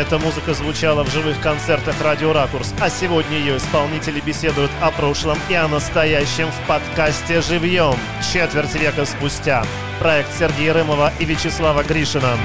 Эта музыка звучала в живых концертах «Радио Ракурс», а сегодня ее исполнители беседуют о прошлом и о настоящем в подкасте «Живьем» четверть века спустя. Проект Сергея Рымова и Вячеслава Гришина.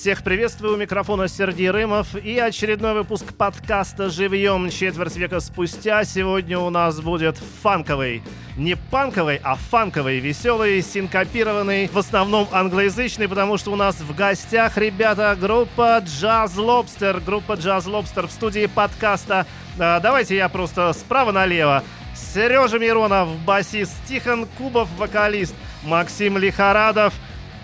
Всех приветствую, у микрофона Сергей Рымов и очередной выпуск подкаста «Живьем» четверть века спустя. Сегодня у нас будет фанковый не панковый, а фанковый, веселый, синкопированный, в основном англоязычный, потому что у нас в гостях, ребята, группа Jazz Lobster, группа Jazz Lobster в студии подкаста. А, давайте я просто справа налево. Сережа Миронов, басист, Тихон Кубов, вокалист, Максим Лихорадов,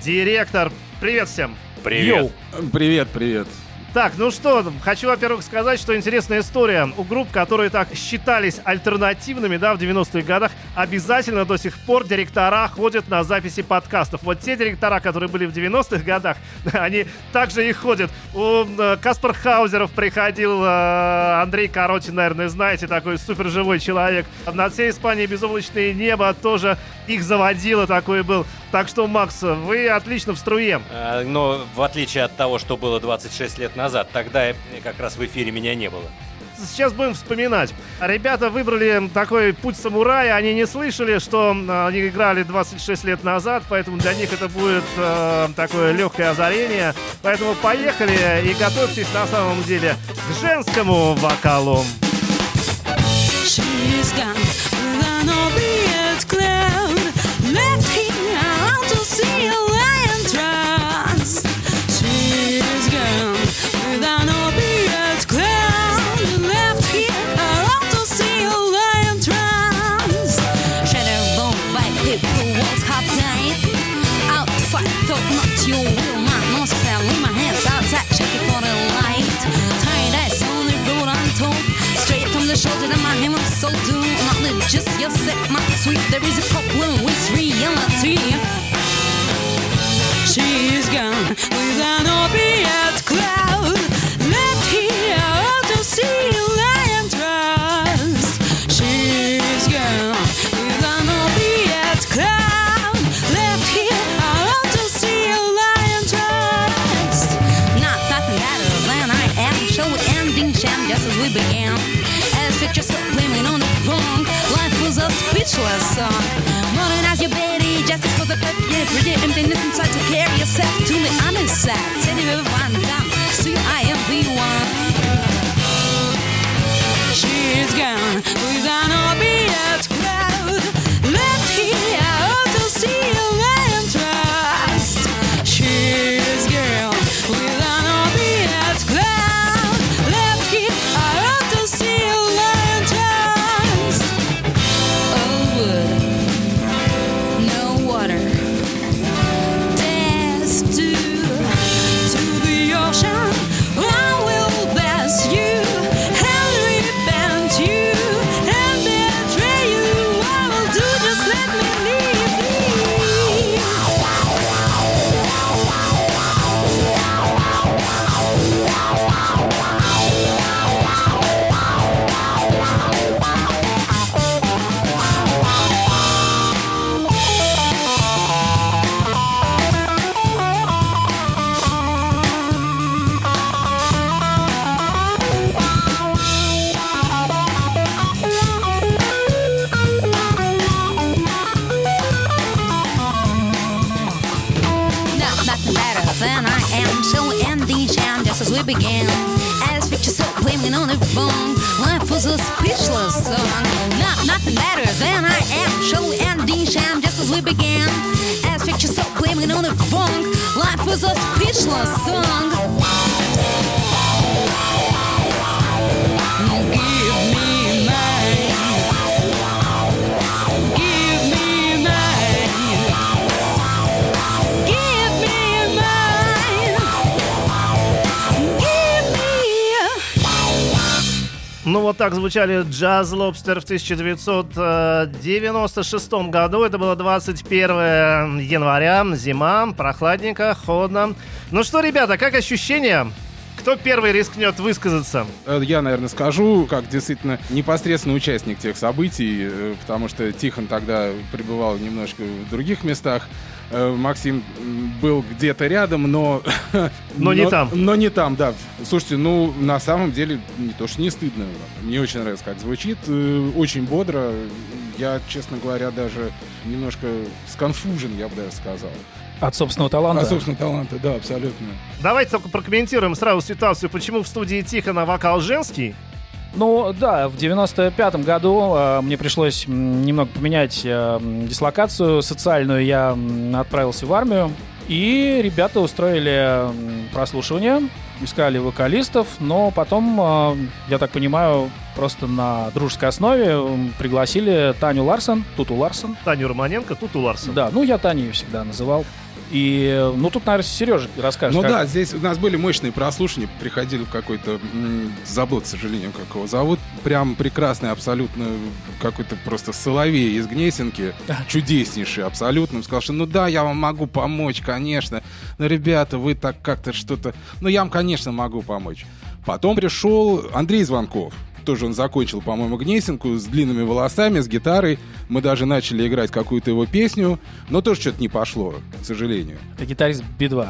директор. Привет всем! Привет! Йоу. Привет, привет! Так, ну что, хочу, во-первых, сказать, что интересная история. У групп, которые так считались альтернативными, да, в 90-х годах, обязательно до сих пор директора ходят на записи подкастов. Вот те директора, которые были в 90-х годах, они также и ходят. У э, Каспар Хаузеров приходил э, Андрей Коротин, наверное, знаете, такой супер живой человек. На всей Испании безоблачное небо тоже их заводило, такой был. Так что, Макс, вы отлично в струе. А, но в отличие от того, что было 26 лет назад, тогда как раз в эфире меня не было. Сейчас будем вспоминать. Ребята выбрали такой путь самурая. Они не слышали, что э, они играли 26 лет назад, поэтому для них это будет э, такое легкое озарение. Поэтому поехали и готовьтесь на самом деле к женскому вокалу. She's gone sweet. There is a problem with reality. choice uh, on. Modern as your baby, justice for the earth, yeah, emptiness inside to carry yourself. Blaming on the phone, life was a speechless song. Not nothing better than I am. Show ending sham just as we began. As pictures so blaming on the phone, life was a speechless song. Ну вот так звучали Jazz Lobster в 1996 году. Это было 21 января, зима, прохладненько, холодно. Ну что, ребята, как ощущения? Кто первый рискнет высказаться? Э, Я, наверное, скажу, как действительно непосредственный участник тех событий, э, потому что Тихон тогда пребывал немножко в других местах. Э, Максим был где-то рядом, но... Но не там. Но не там, да. Слушайте, ну, на самом деле, не то, что не стыдно. Мне очень нравится, как звучит. э, Очень бодро. Я, честно говоря, даже немножко сконфужен, я бы даже сказал. От собственного таланта. А, собственно, таланта, да, абсолютно. Давайте только прокомментируем сразу ситуацию, почему в студии Тихона вокал женский. Ну да, в 95-м году э, мне пришлось немного поменять э, дислокацию социальную. Я отправился в армию, и ребята устроили прослушивание, искали вокалистов, но потом, э, я так понимаю, просто на дружеской основе пригласили Таню Ларсон, Туту Ларсон. Таню Романенко, тут у Ларсон. Да, ну я Таню всегда называл. И, ну, тут, наверное, Сережа расскажет. Ну как- да, здесь у нас были мощные прослушивания, приходили в какой-то, забыл, к сожалению, как его зовут, прям прекрасный абсолютно, какой-то просто соловей из Гнесинки, чудеснейший абсолютно, Он сказал, что ну да, я вам могу помочь, конечно, но, ребята, вы так как-то что-то, ну я вам, конечно, могу помочь. Потом пришел Андрей Звонков, тоже он закончил, по-моему, Гнесинку с длинными волосами, с гитарой. Мы даже начали играть какую-то его песню, но тоже что-то не пошло, к сожалению. Это гитарист Би-2.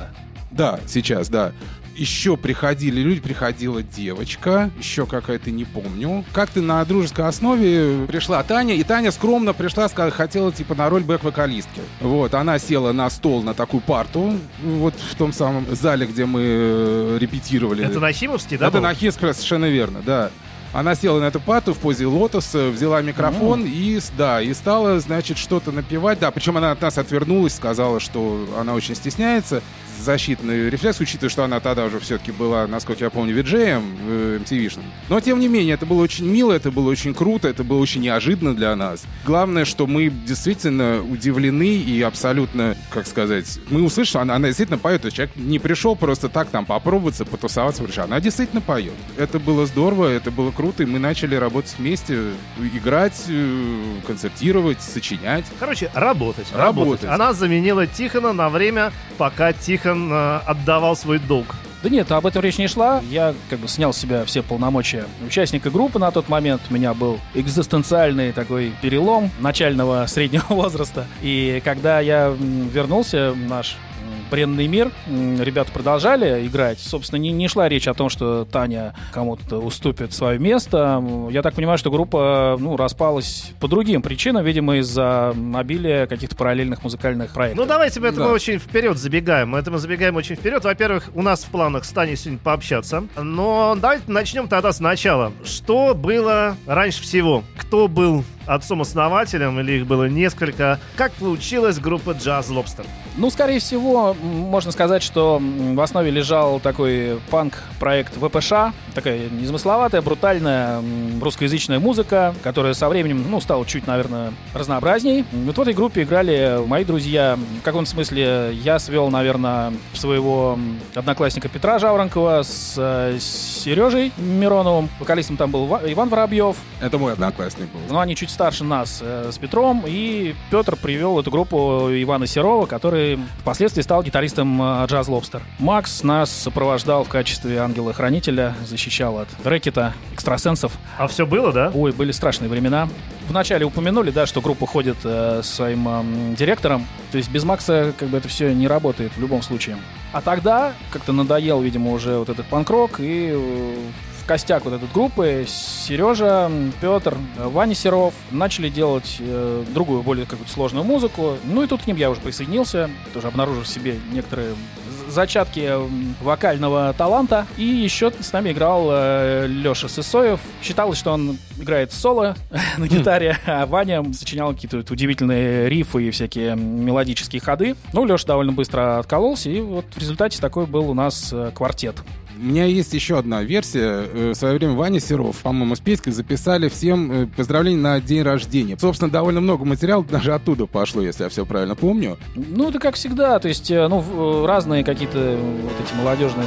Да, сейчас, да. Еще приходили люди, приходила девочка, еще какая-то, не помню. Как-то на дружеской основе пришла Таня, и Таня скромно пришла, сказала, хотела типа на роль бэк-вокалистки. Вот, она села на стол, на такую парту, вот в том самом зале, где мы э, репетировали. Это Нахимовский, да? Это был? на Хискра, совершенно верно, да. Она села на эту пату в позе лотоса, взяла микрофон и, с- да, и стала, значит, что-то напевать. Да, причем она от нас отвернулась, сказала, что она очень стесняется. Защитный рефлекс, учитывая, что она тогда уже все-таки была, насколько я помню, виджеем э, MTV-шным. Но, тем не менее, это было очень мило, это было очень круто, это было очень неожиданно для нас. Главное, что мы действительно удивлены и абсолютно, как сказать, мы услышали, что она, она действительно поет. То есть человек не пришел просто так там попробоваться, потусоваться, пришел. Она действительно поет. Это было здорово, это было круто, и мы начали работать вместе, играть, э, концертировать, сочинять. Короче, работать, Работать. Она заменила Тихона на время, пока Тихон э, отдавал свой долг. Да нет, об этом речь не шла. Я как бы снял с себя все полномочия участника группы на тот момент. У меня был экзистенциальный такой перелом начального среднего возраста. И когда я вернулся в наш бренный мир, ребята продолжали играть. Собственно, не, не шла речь о том, что Таня кому-то уступит свое место. Я так понимаю, что группа ну, распалась по другим причинам, видимо, из-за обилия каких-то параллельных музыкальных проектов. Ну, давайте мы это Да. мы очень вперед забегаем. Мы Это мы забегаем очень вперед. Во-первых, у нас в планах с Таней сегодня пообщаться. Но давайте начнем тогда сначала. Что было раньше всего? Кто был отцом-основателем, или их было несколько? Как получилась группа Jazz Lobster? Ну, скорее всего, можно сказать, что в основе лежал такой панк-проект ВПШ, такая незамысловатая, брутальная русскоязычная музыка, которая со временем, ну, стала чуть, наверное, разнообразней. Вот в этой группе играли мои друзья. В каком-то смысле я свел, наверное, своего одноклассника Петра Жаворонкова с э, Сережей Мироновым. Вокалистом там был Ва- Иван Воробьев. Это мой одноклассник был. Но они чуть старше нас э, с Петром, и Петр привел эту группу Ивана Серова, который впоследствии стал гитаристом э, Джаз Лобстер. Макс нас сопровождал в качестве ангела-хранителя, защищал от рэкета, экстрасенсов. А все было, да? Ой, были страшные времена. Вначале упомянули, да, что группа ходит э, со своим эм, директором. То есть без Макса как бы это все не работает в любом случае. А тогда как-то надоел, видимо, уже вот этот панк-рок, и э, в костяк вот этой группы Сережа, Петр, Ваня Серов начали делать э, другую, более какую-то сложную музыку. Ну и тут к ним я уже присоединился, тоже обнаружив в себе некоторые зачатки м, вокального таланта. И еще с нами играл Леша Сысоев. Считалось, что он играет соло на гитаре, а Ваня сочинял какие-то удивительные рифы и всякие мелодические ходы. Ну, Леша довольно быстро откололся, и вот в результате такой был у нас э, квартет. У меня есть еще одна версия. Э, В свое время Ваня Серов, по-моему, с Петькой записали всем э, поздравления на день рождения. Собственно, довольно много материала даже оттуда пошло, если я все правильно помню. Ну, это как всегда, то есть, э, ну, разные какие-то вот эти молодежные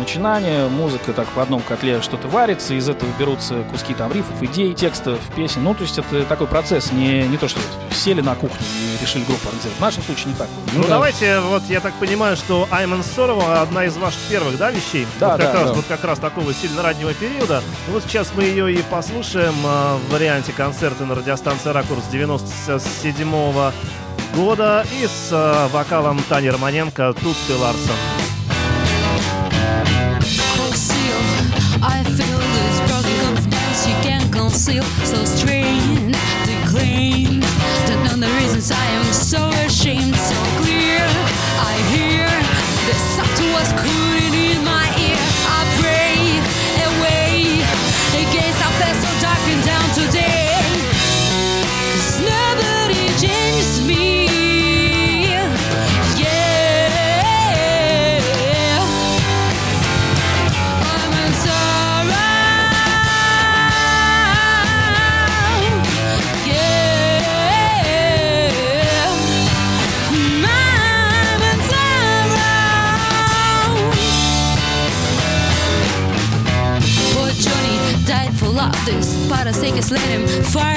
м, начинания, музыка так в одном котле что-то варится, из этого берутся куски там рифов, идей, текстов, песен. Ну, то есть это такой процесс, не, не то, что сели на кухне и решили группу организовать. В нашем случае не так. Ну, да. давайте, вот я так понимаю, что I'm Sorrow одна из ваших первых, да, вещей? Да, вот как да, раз, да. Вот как раз такого сильно раннего периода. Ну, вот сейчас мы ее и послушаем а, в варианте концерта на радиостанции «Ракурс» 97 года и с а, вокалом Тани Романенко «Тут ты, Ларсон». I feel this broken confidence you can't conceal. So strange to claim. Don't know the reasons I am so ashamed. So clear, I hear the something was cooling let him fly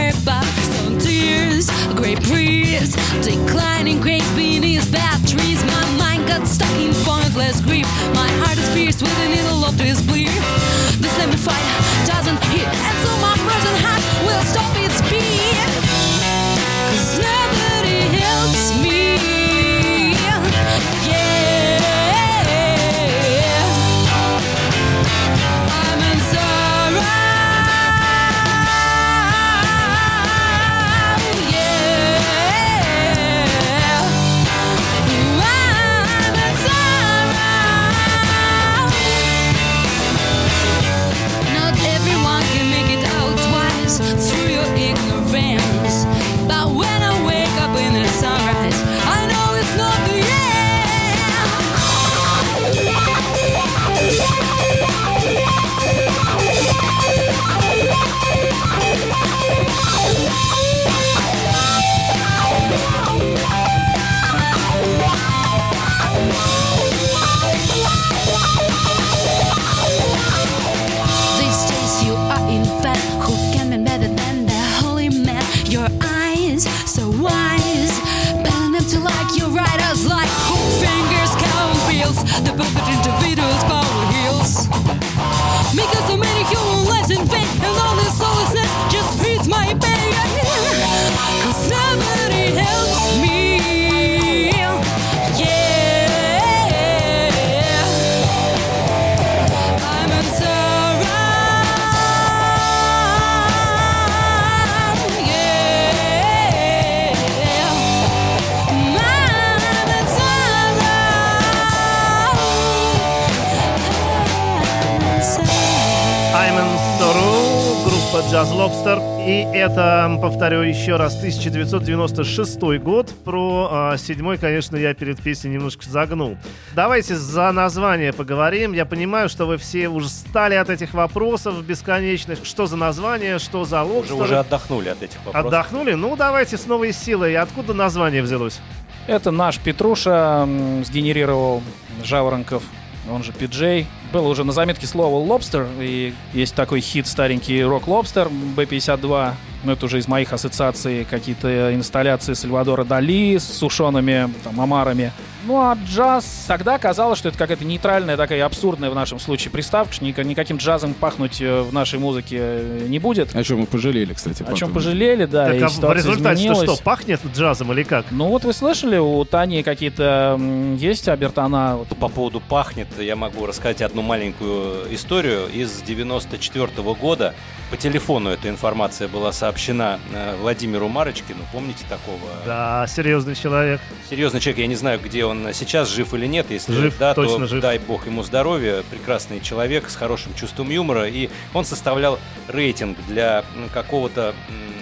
Jazz Lobster. И это, повторю еще раз, 1996 год. Про а, седьмой, конечно, я перед песней немножко загнул. Давайте за название поговорим. Я понимаю, что вы все уже стали от этих вопросов бесконечных. Что за название, что за Уже, Lobster? уже отдохнули от этих вопросов. Отдохнули? Ну, давайте с новой силой. Откуда название взялось? Это наш Петруша сгенерировал Жаворонков, он же Пиджей. Было уже на заметке слово «лобстер», и есть такой хит старенький «Рок Лобстер» B-52. Ну, это уже из моих ассоциаций какие-то инсталляции Сальвадора Дали с сушеными там, омарами. Ну, а джаз... Тогда казалось, что это какая-то нейтральная, такая абсурдная в нашем случае приставка, что ника- никаким джазом пахнуть э, в нашей музыке э, не будет. О чем мы пожалели, кстати. О чем пожалели, да, так и а в результате изменилась. что, пахнет джазом или как? Ну вот вы слышали, у Тани какие-то есть обертона? Вот По поводу пахнет, я могу рассказать одну маленькую историю. Из 94 года по телефону эта информация была сообщена э, Владимиру Марочкину. Помните такого? Да, серьезный человек. Серьезный человек, я не знаю, где он сейчас, жив или нет. Если Жив, да, точно то жив. дай бог ему здоровья. Прекрасный человек с хорошим чувством юмора. И он составлял рейтинг для какого-то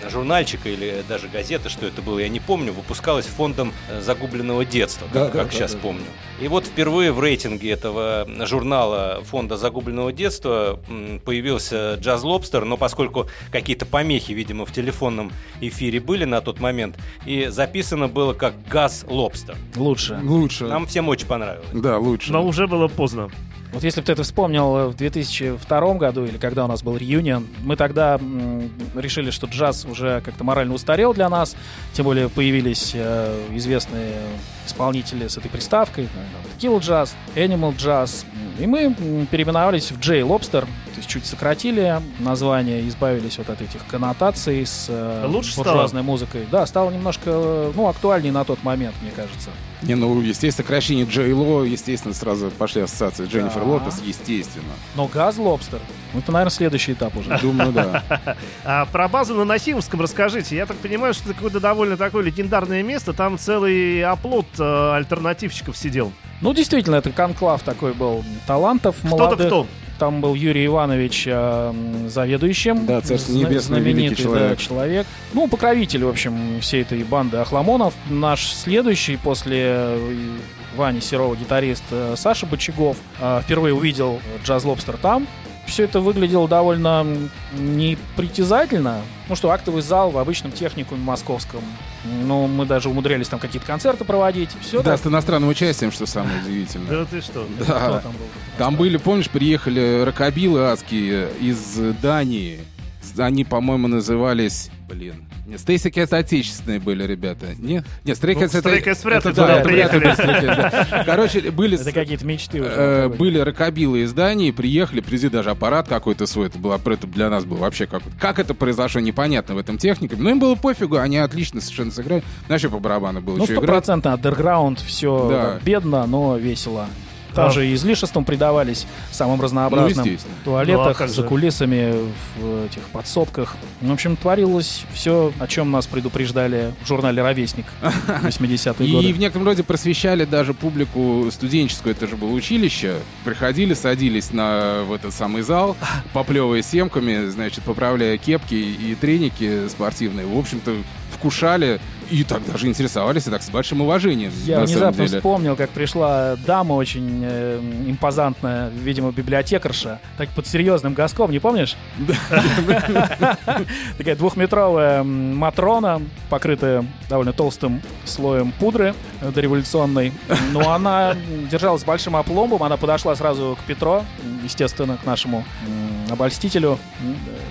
журнальчика или даже газеты, что это было, я не помню, выпускалась фондом э, загубленного детства, Да, как, да, как да, сейчас да. помню. И вот впервые в рейтинге этого журнала фонда загубленного детства появился Джаз Лобстер, но поскольку какие-то помехи, видимо, в телефонном эфире были на тот момент, и записано было как Газ Лобстер. лучше. Лучше. Нам всем очень понравилось. Да, лучше. Но уже было поздно. Вот если бы ты это вспомнил э, в 2002 году или когда у нас был реюнион, мы тогда м, решили, что джаз уже как-то морально устарел для нас, тем более появились э, известные исполнители с этой приставкой, Kill Jazz, Animal Jazz, и мы м, переименовались в J Lobster, есть чуть сократили название, избавились вот от этих коннотаций с э, Лучше стало? музыкой. Да, стало немножко, э, ну, актуальнее на тот момент, мне кажется. Не, ну, естественно, сокращение Джей Ло, естественно, сразу пошли ассоциации Дженнифер Да. Лопес, естественно. Но Газ Лобстер, ну, это, наверное, следующий этап уже. Думаю, да. А про базу на Нахимовском расскажите. Я так понимаю, что это какое-то довольно такое легендарное место. Там целый оплот э, альтернативщиков сидел. Ну, действительно, это конклав такой был талантов Кто-то молодых. кто? Там был Юрий Иванович э, заведующим. Да, царство небесное, знаменитый, да, человек. человек. Ну, покровитель, в общем, всей этой банды Ахламонов. Наш следующий после э, Вани Серова гитарист э, Саша Бочагов э, впервые увидел джаз Лобстер там. Все это выглядело довольно непритязательно. Ну что, актовый зал в обычном техникуме московском. Ну, мы даже умудрялись там какие-то концерты проводить. Все Да, с иностранным участием, что самое удивительное. Да ты что? Кто Да. там был? Там были, помнишь, приехали рокобилы адские из Дании. Они, по-моему, назывались... Блин. Нет, Стейси Кэтс отечественные были, ребята. Нет? Нет, Stray Ну, Cats это... Stray Cats вряд ли туда да, приехали. да. Короче, были... Это какие-то мечты уже. Э, были рокобилы из Дании, приехали, привезли даже аппарат какой-то свой. Это, было, это для нас было вообще как Как это произошло, непонятно в этом технике. Но им было пофигу, они отлично совершенно сыграли. Знаешь, по барабану было Ну, стопроцентно андерграунд, все Да. бедно, но весело. Тоже излишеством предавались самым разнообразным Ну, туалетах, Ну, а за же? кулисами, в этих подсобках. В общем, творилось все, о чем нас предупреждали в журнале «Ровесник» 80-е И годы. в некотором роде просвещали даже публику студенческую, это же было училище. Приходили, садились на в этот самый зал, поплевывая семками, значит, поправляя кепки и треники спортивные. В общем-то, вкушали и так даже интересовались, и так с большим уважением. Я внезапно вспомнил, как пришла дама очень э, импозантная, видимо, библиотекарша, так под серьезным газком, не помнишь? Такая двухметровая матрона, покрытая довольно толстым слоем пудры э, дореволюционной. Но она держалась большим опломбом, она подошла сразу к Петро, естественно, к нашему обольстителю,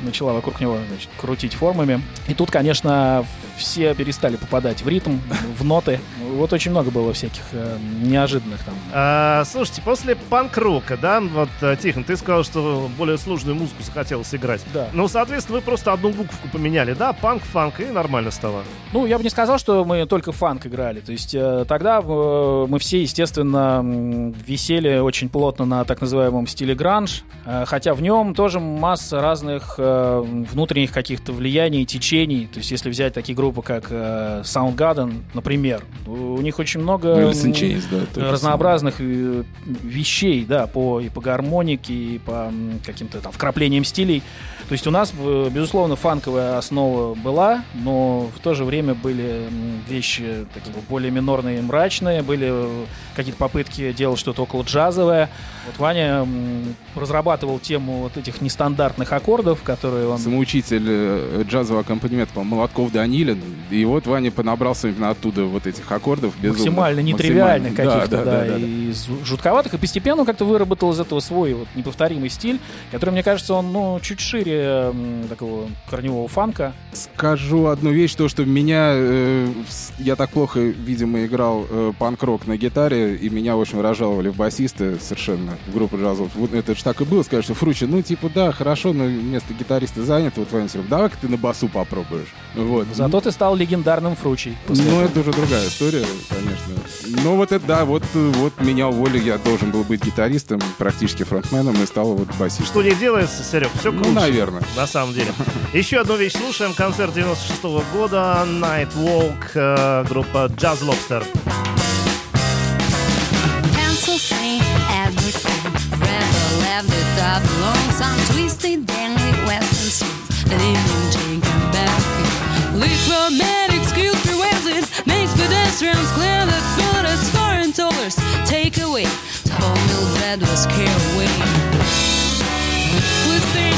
начала вокруг него значит, крутить формами. И тут, конечно, все перестали попадать в ритм, в ноты. Вот очень много было всяких э, неожиданных там А, слушайте, после панк-рока, да, вот, э, Тихон, ты сказал, что более сложную музыку захотелось играть. Да. Ну, соответственно, вы просто одну буковку поменяли, да, панк, фанк, и нормально стало. Ну, я бы не сказал, что мы только фанк играли. То есть э, тогда э, мы все, естественно, висели очень плотно на так называемом стиле гранж, э, хотя в нем тоже масса разных э, внутренних каких-то влияний, течений. То есть если взять такие группы, как э, Soundgarden, например, у них очень много Ну, м, Saint-Chains, да, разнообразных э, вещей, да, по, и по гармонике, и по каким-то там вкраплениям стилей. То есть у нас, э, безусловно, фанковая основа была, но в то же время были вещи такие более минорные и мрачные, были э, какие-то попытки делать что-то около джазовое. Вот Ваня разрабатывал тему вот этих нестандартных аккордов, которые он... Самоучитель э, джазового аккомпанемента, по-моему, Молотков Данилин. И вот Ваня понабрался именно оттуда вот этих аккордов. безумно. максимально нетривиальных каких-то, да, да, да, да. и зу- жутковатых, и постепенно как-то выработал из этого свой вот неповторимый стиль, который, мне кажется, он, ну, чуть шире м, такого корневого фанка. Скажу одну вещь, то, что меня... э, я так плохо, видимо, играл э, панк-рок на гитаре, и меня очень разжаловали в басисты совершенно, в группу джазов. Вот это же так и было, сказать, что Фручи, ну, типа, да, хорошо, но место гитариста занято, вот Ваня Серов, давай-ка ты на басу попробуешь. Вот. Зато ты стал легендарным фручей. Ну, этого. это уже другая история, конечно. Ну, вот это, да, вот, вот меня уволили, я должен был быть гитаристом, практически фронтменом, и стал вот басистом. Что не делается, Серег, все Ну, круто. Наверное. На самом деле. Еще одну вещь слушаем. Концерт 96 года. Night Walk. э, группа Jazz Lobster. The top along some twisted, dangling western streets. Leaving Jacob back. Lichromatic skills prevented. Makes pedestrians clear that food is foreign dollars. Take away. Wholemeal bread was carried away.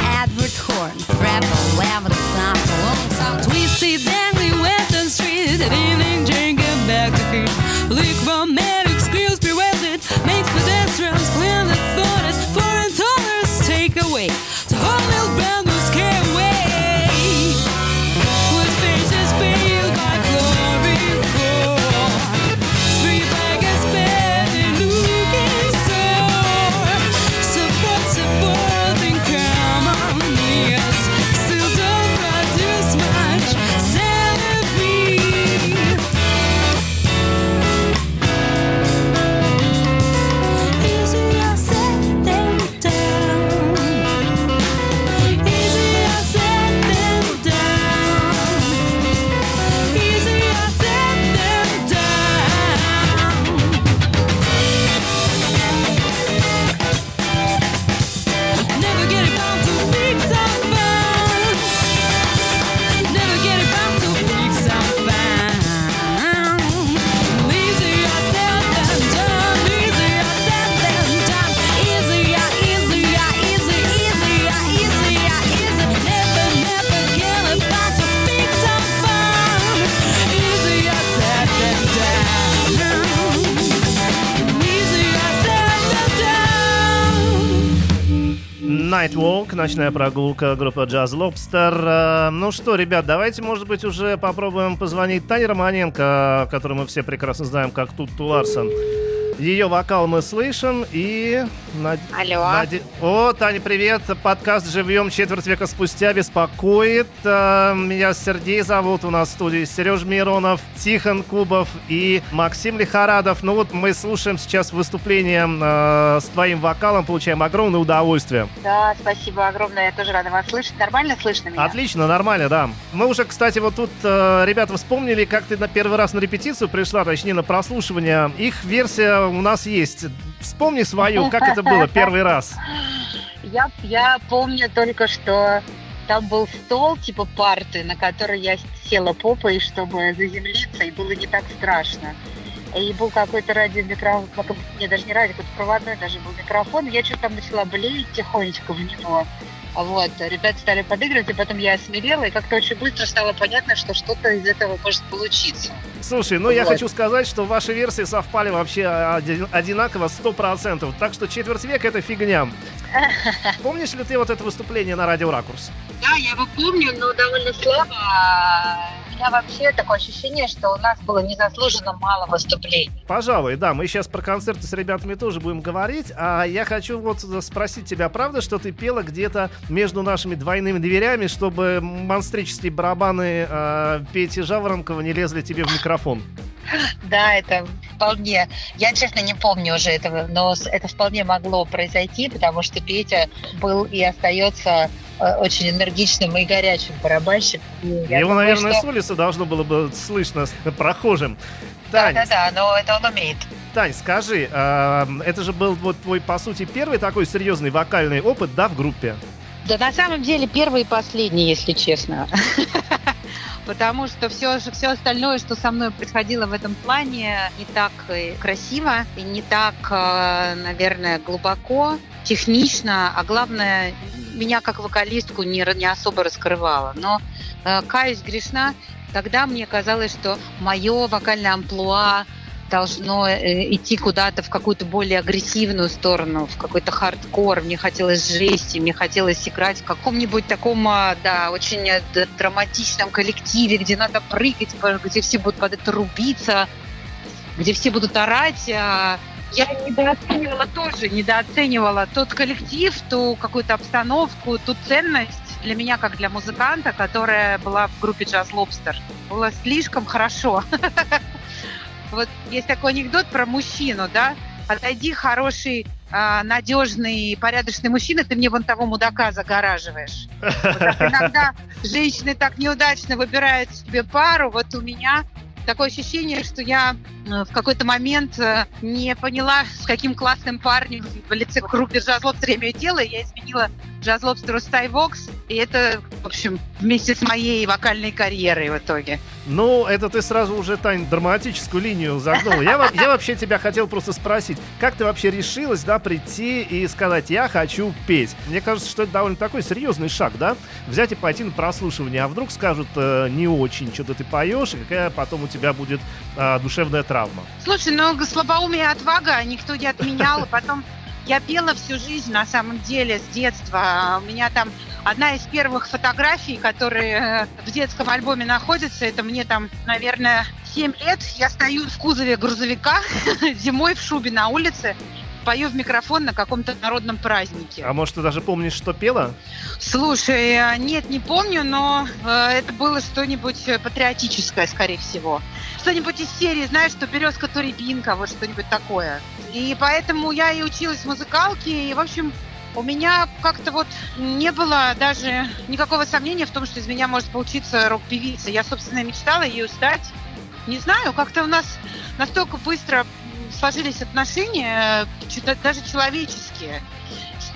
Edward Horn, Rebel, Level, Example, Long Sound, Twisted, Dangling, Western Street, and evening drinking back to feet. Lick romantic skills prerequisite, makes pedestrians clear the forest, foreign dollars take away. The whole mill brand Nightwalk, ночная прогулка, группа Jazz Lobster. Э, Ну что, ребят, давайте, может быть, уже попробуем позвонить Тане Романенко, которую мы все прекрасно знаем как Тутту Ларсон. Ее вокал мы слышим и... над- Алло. наде- О, Таня, привет. Подкаст «Живьем» четверть века спустя беспокоит. Э, Меня Сергей зовут. У нас в студии Сереж Миронов, Тихон Кубов и Максим Лихорадов. Ну вот мы слушаем сейчас выступление э, с твоим вокалом, получаем огромное удовольствие. Да, спасибо огромное. Я тоже рада вас слышать. Нормально слышно меня? Отлично, нормально, да. Мы уже, кстати, вот тут э, ребята вспомнили, как ты на первый раз на репетицию пришла, точнее на прослушивание. Их версия у нас есть. Вспомни свою, как это было первый раз. Я, я помню только, что там был стол, типа парты, на который я села попой, чтобы заземлиться, и было не так страшно. И был какой-то радиомикрофон, не, даже не радио, какой-то проводной даже был микрофон, я что-то там начала блеять тихонечко в него. Вот, ребята стали подыгрывать, и потом я осмелела, и как-то очень быстро стало понятно, что что-то из этого может получиться. Слушай, ну я Вот. хочу сказать, что ваши версии совпали вообще оди- одинаково 100%. Так что четверть века это фигня. Помнишь ли ты вот это выступление на радио Ракурс? Да, я его помню, но довольно слабо. Меня вообще такое ощущение, что у нас было незаслуженно мало выступлений. Пожалуй, да, мы сейчас про концерты с ребятами тоже будем говорить, а я хочу вот спросить тебя, правда, что ты пела где-то между нашими двойными дверями, чтобы монстрические барабаны э, Пети Жаворонкова не лезли тебе в микрофон? Да, это вполне. Я, честно, не помню уже этого, но это вполне могло произойти, потому что Петя был и остается э, очень энергичным и горячим барабанщиком. И Его, думаю, наверное, что- с улицы должно было бы слышно с прохожим. Тань, Да-да-да, но это он умеет. Тань, скажи, э, это же был вот твой, по сути, первый такой серьезный вокальный опыт, да, в группе? Да на самом деле первый и последний, если честно. Потому что все, все остальное, что со мной происходило в этом плане, не так э, красиво и не так, э, наверное, глубоко, технично, а главное, меня как вокалистку не, не особо раскрывало. Но э, каюсь грешна, тогда мне казалось, что мое вокальное амплуа должно э, идти куда-то в какую-то более агрессивную сторону, в какой-то хардкор. Мне хотелось жести, мне хотелось играть в каком-нибудь таком, а, да, очень э, драматичном коллективе, где надо прыгать, где все будут под это рубиться, где все будут орать. а Я недооценивала тоже, недооценивала тот коллектив, ту какую-то обстановку, ту ценность для меня, как для музыканта, которая была в группе Jazz Lobster. Было слишком хорошо. Вот есть такой анекдот про мужчину, да? Отойди, хороший, а, надежный, порядочный мужчина, ты мне вон того мудака загораживаешь. Вот иногда женщины так неудачно выбирают себе пару. Вот у меня такое ощущение, что я э, в какой-то момент э, не поняла, с каким классным парнем в лице группы Jazz Lobster я имею дело, я изменила Jazz Lobster Skyvox, и это, в общем, вместе с моей вокальной карьерой в итоге. Ну, это ты сразу уже, Тань, драматическую линию загнула. Я, я вообще тебя хотел просто спросить, как ты вообще решилась, да, прийти и сказать, я хочу петь? Мне кажется, что это довольно такой серьезный шаг, да? Взять и пойти на прослушивание, а вдруг скажут э, не очень, что-то ты поешь, и какая потом у тебя будет а, душевная травма. Слушай, ну слабоумие отвага никто не отменял. И потом я пела всю жизнь, на самом деле, с детства. У меня там одна из первых фотографий, которые э, в детском альбоме находятся, это мне там, наверное, 7 лет. Я стою в кузове грузовика зимой в шубе на улице, пою в микрофон на каком-то народном празднике. А может, ты даже помнишь, что пела? Слушай, э, нет, не помню, но э, это было что-нибудь э, патриотическое, скорее всего. Что-нибудь из серии, знаешь, что березка, то рябинка, вот что-нибудь такое. И поэтому я и училась в музыкалке, и, в общем, у меня как-то вот не было даже никакого сомнения в том, что из меня может получиться рок-певица. Я, собственно, мечтала ее стать. Не знаю, как-то у нас настолько быстро сложились отношения, э, даже человеческие,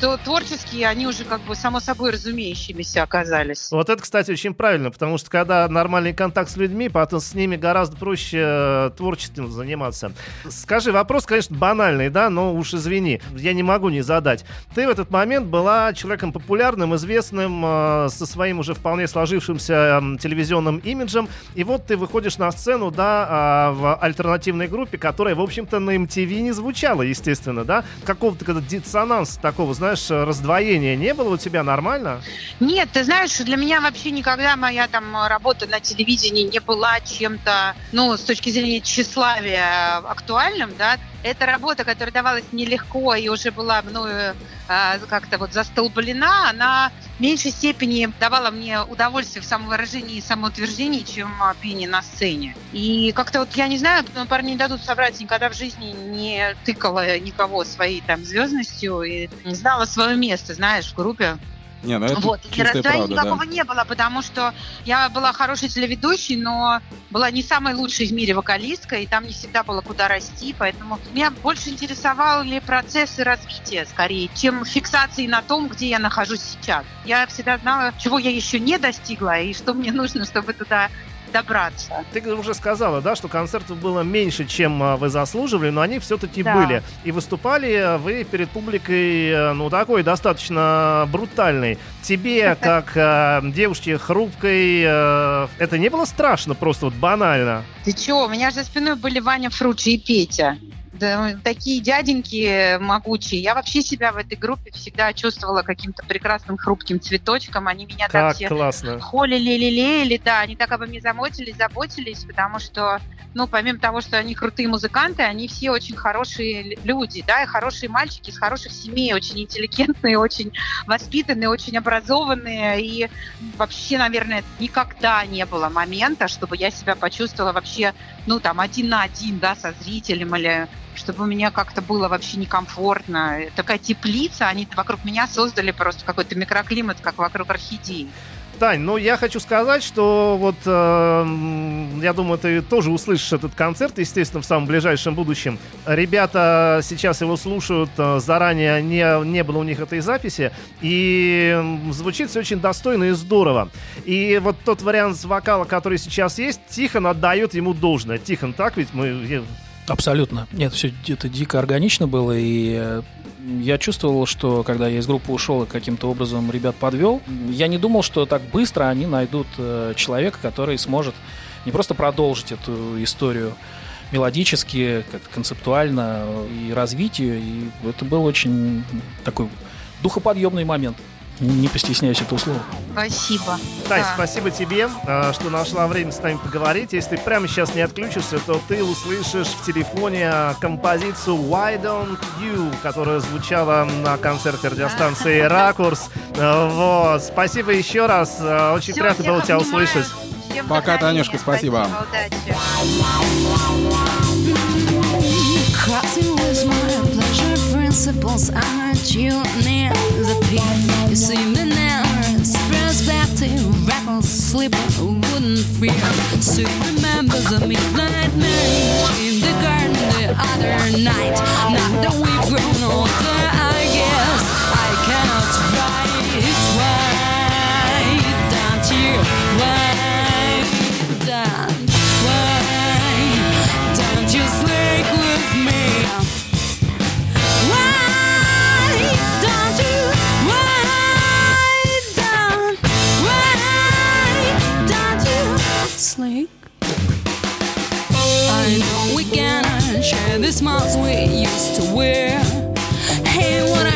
что творческие они уже как бы само собой разумеющимися оказались. Вот это, кстати, очень правильно, потому что когда нормальный контакт с людьми, потом с ними гораздо проще э, творчеством заниматься. Скажи, вопрос, конечно, банальный, да, но уж извини, я не могу не задать. Ты в этот момент была человеком популярным, известным, э, со своим уже вполне сложившимся м, телевизионным имиджем, и вот ты выходишь на сцену, да, а, в альтернативной группе, которая, в общем-то, на MTV не звучала, естественно, да? Какого-то диссонанса такого, знаешь, раздвоения не было у тебя нормально? Нет, ты знаешь, для меня вообще никогда моя там работа на телевидении не была чем-то, ну, с точки зрения тщеславия актуальным, да. Это работа, которая давалась нелегко и уже была мною а, как-то вот застолблена, она в меньшей степени давала мне удовольствие в самовыражении и самоутверждении, чем а, пение на сцене. И как-то вот, я не знаю, но парни не дадут соврать, никогда в жизни не тыкала никого своей там звездностью и не знала свое место, знаешь, в группе. Не, ну это Вот, и раздвоения правда, да. никакого не было, потому что я была хорошей телеведущей, но была не самой лучшей в мире вокалисткой, и там не всегда было куда расти, поэтому меня больше интересовали процессы развития, скорее, чем фиксации на том, где я нахожусь сейчас. Я всегда знала, чего я еще не достигла, и что мне нужно, чтобы туда добраться. Ты уже сказала, да, что концертов было меньше, чем а, вы заслуживали, но они все-таки Да. были. И выступали вы перед публикой, э, ну, такой достаточно брутальной. Тебе, как а, девушке хрупкой, э, это не было страшно, просто вот банально? Ты чего? У меня же за спиной были Ваня Фручи и Петя. Да, такие дяденьки могучие. Я вообще себя в этой группе всегда чувствовала каким-то прекрасным хрупким цветочком. Они меня Как все классно. холили, лелеяли, да, они так обо мне заботились, заботились, потому что, ну, помимо того, что они крутые музыканты, они все очень хорошие люди, да, и хорошие мальчики из хороших семей, очень интеллигентные, очень воспитанные, очень образованные, и вообще, наверное, никогда не было момента, чтобы я себя почувствовала вообще, ну, там, один на один, да, со зрителем, или чтобы мне как-то было вообще некомфортно. Такая теплица, они вокруг меня создали просто какой-то микроклимат, как вокруг орхидеи. Тань, ну я хочу сказать, что вот э, я думаю, ты тоже услышишь этот концерт, естественно, в самом ближайшем будущем. Ребята сейчас его слушают, э, заранее не, не было у них этой записи, и звучит все очень достойно и здорово. И вот тот вариант с вокала, который сейчас есть, Тихон отдает ему должное. Тихон, так ведь мы... Абсолютно. Нет, все это дико органично было, и э, Я чувствовал, что когда я из группы ушел и каким-то образом ребят подвел, я не думал, что так быстро они найдут э, человека, который сможет не просто продолжить эту историю мелодически, как концептуально и развить. И это был очень такой духоподъемный момент. Не постесняюсь этого слова. Спасибо. Тась, Да. спасибо тебе, а, что нашла время с нами поговорить. Если ты прямо сейчас не отключишься, то ты услышишь в телефоне композицию Why Don't You, которая звучала на концерте радиостанции «Ракурс». А, Вот. Спасибо еще раз. Очень Всё, приятно было тебя обнимаю. услышать. Всем Пока. Танюшка, спасибо. Удачи. Principles, the peak. You see the nerves, perspective, wouldn't remember the midnight marriage in the garden the other night. Now that we've grown older, I guess I cannot write. Sleep? I know we cannot share the smiles we used to wear. Hey, what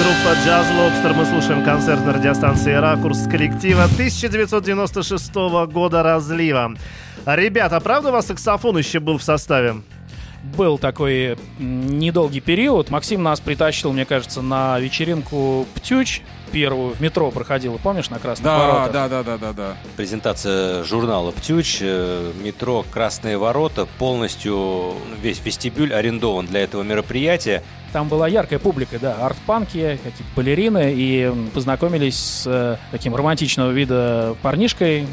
Группа Jazz Lobster. Мы слушаем концерт на радиостанции «Ракурс» коллектива 1996 года разлива. Ребята, правда у вас саксофон еще был в составе? Был такой недолгий период. Максим нас притащил, мне кажется, на вечеринку «Птюч». Первую в метро проходила, помнишь, на Красных Да, воротах? да, да, да, да, да. Презентация журнала «Птюч», э, метро «Красные ворота», полностью весь вестибюль арендован для этого мероприятия. Там была яркая публика, да, арт-панки, какие-то балерины, и познакомились с э, таким романтичного вида парнишкой.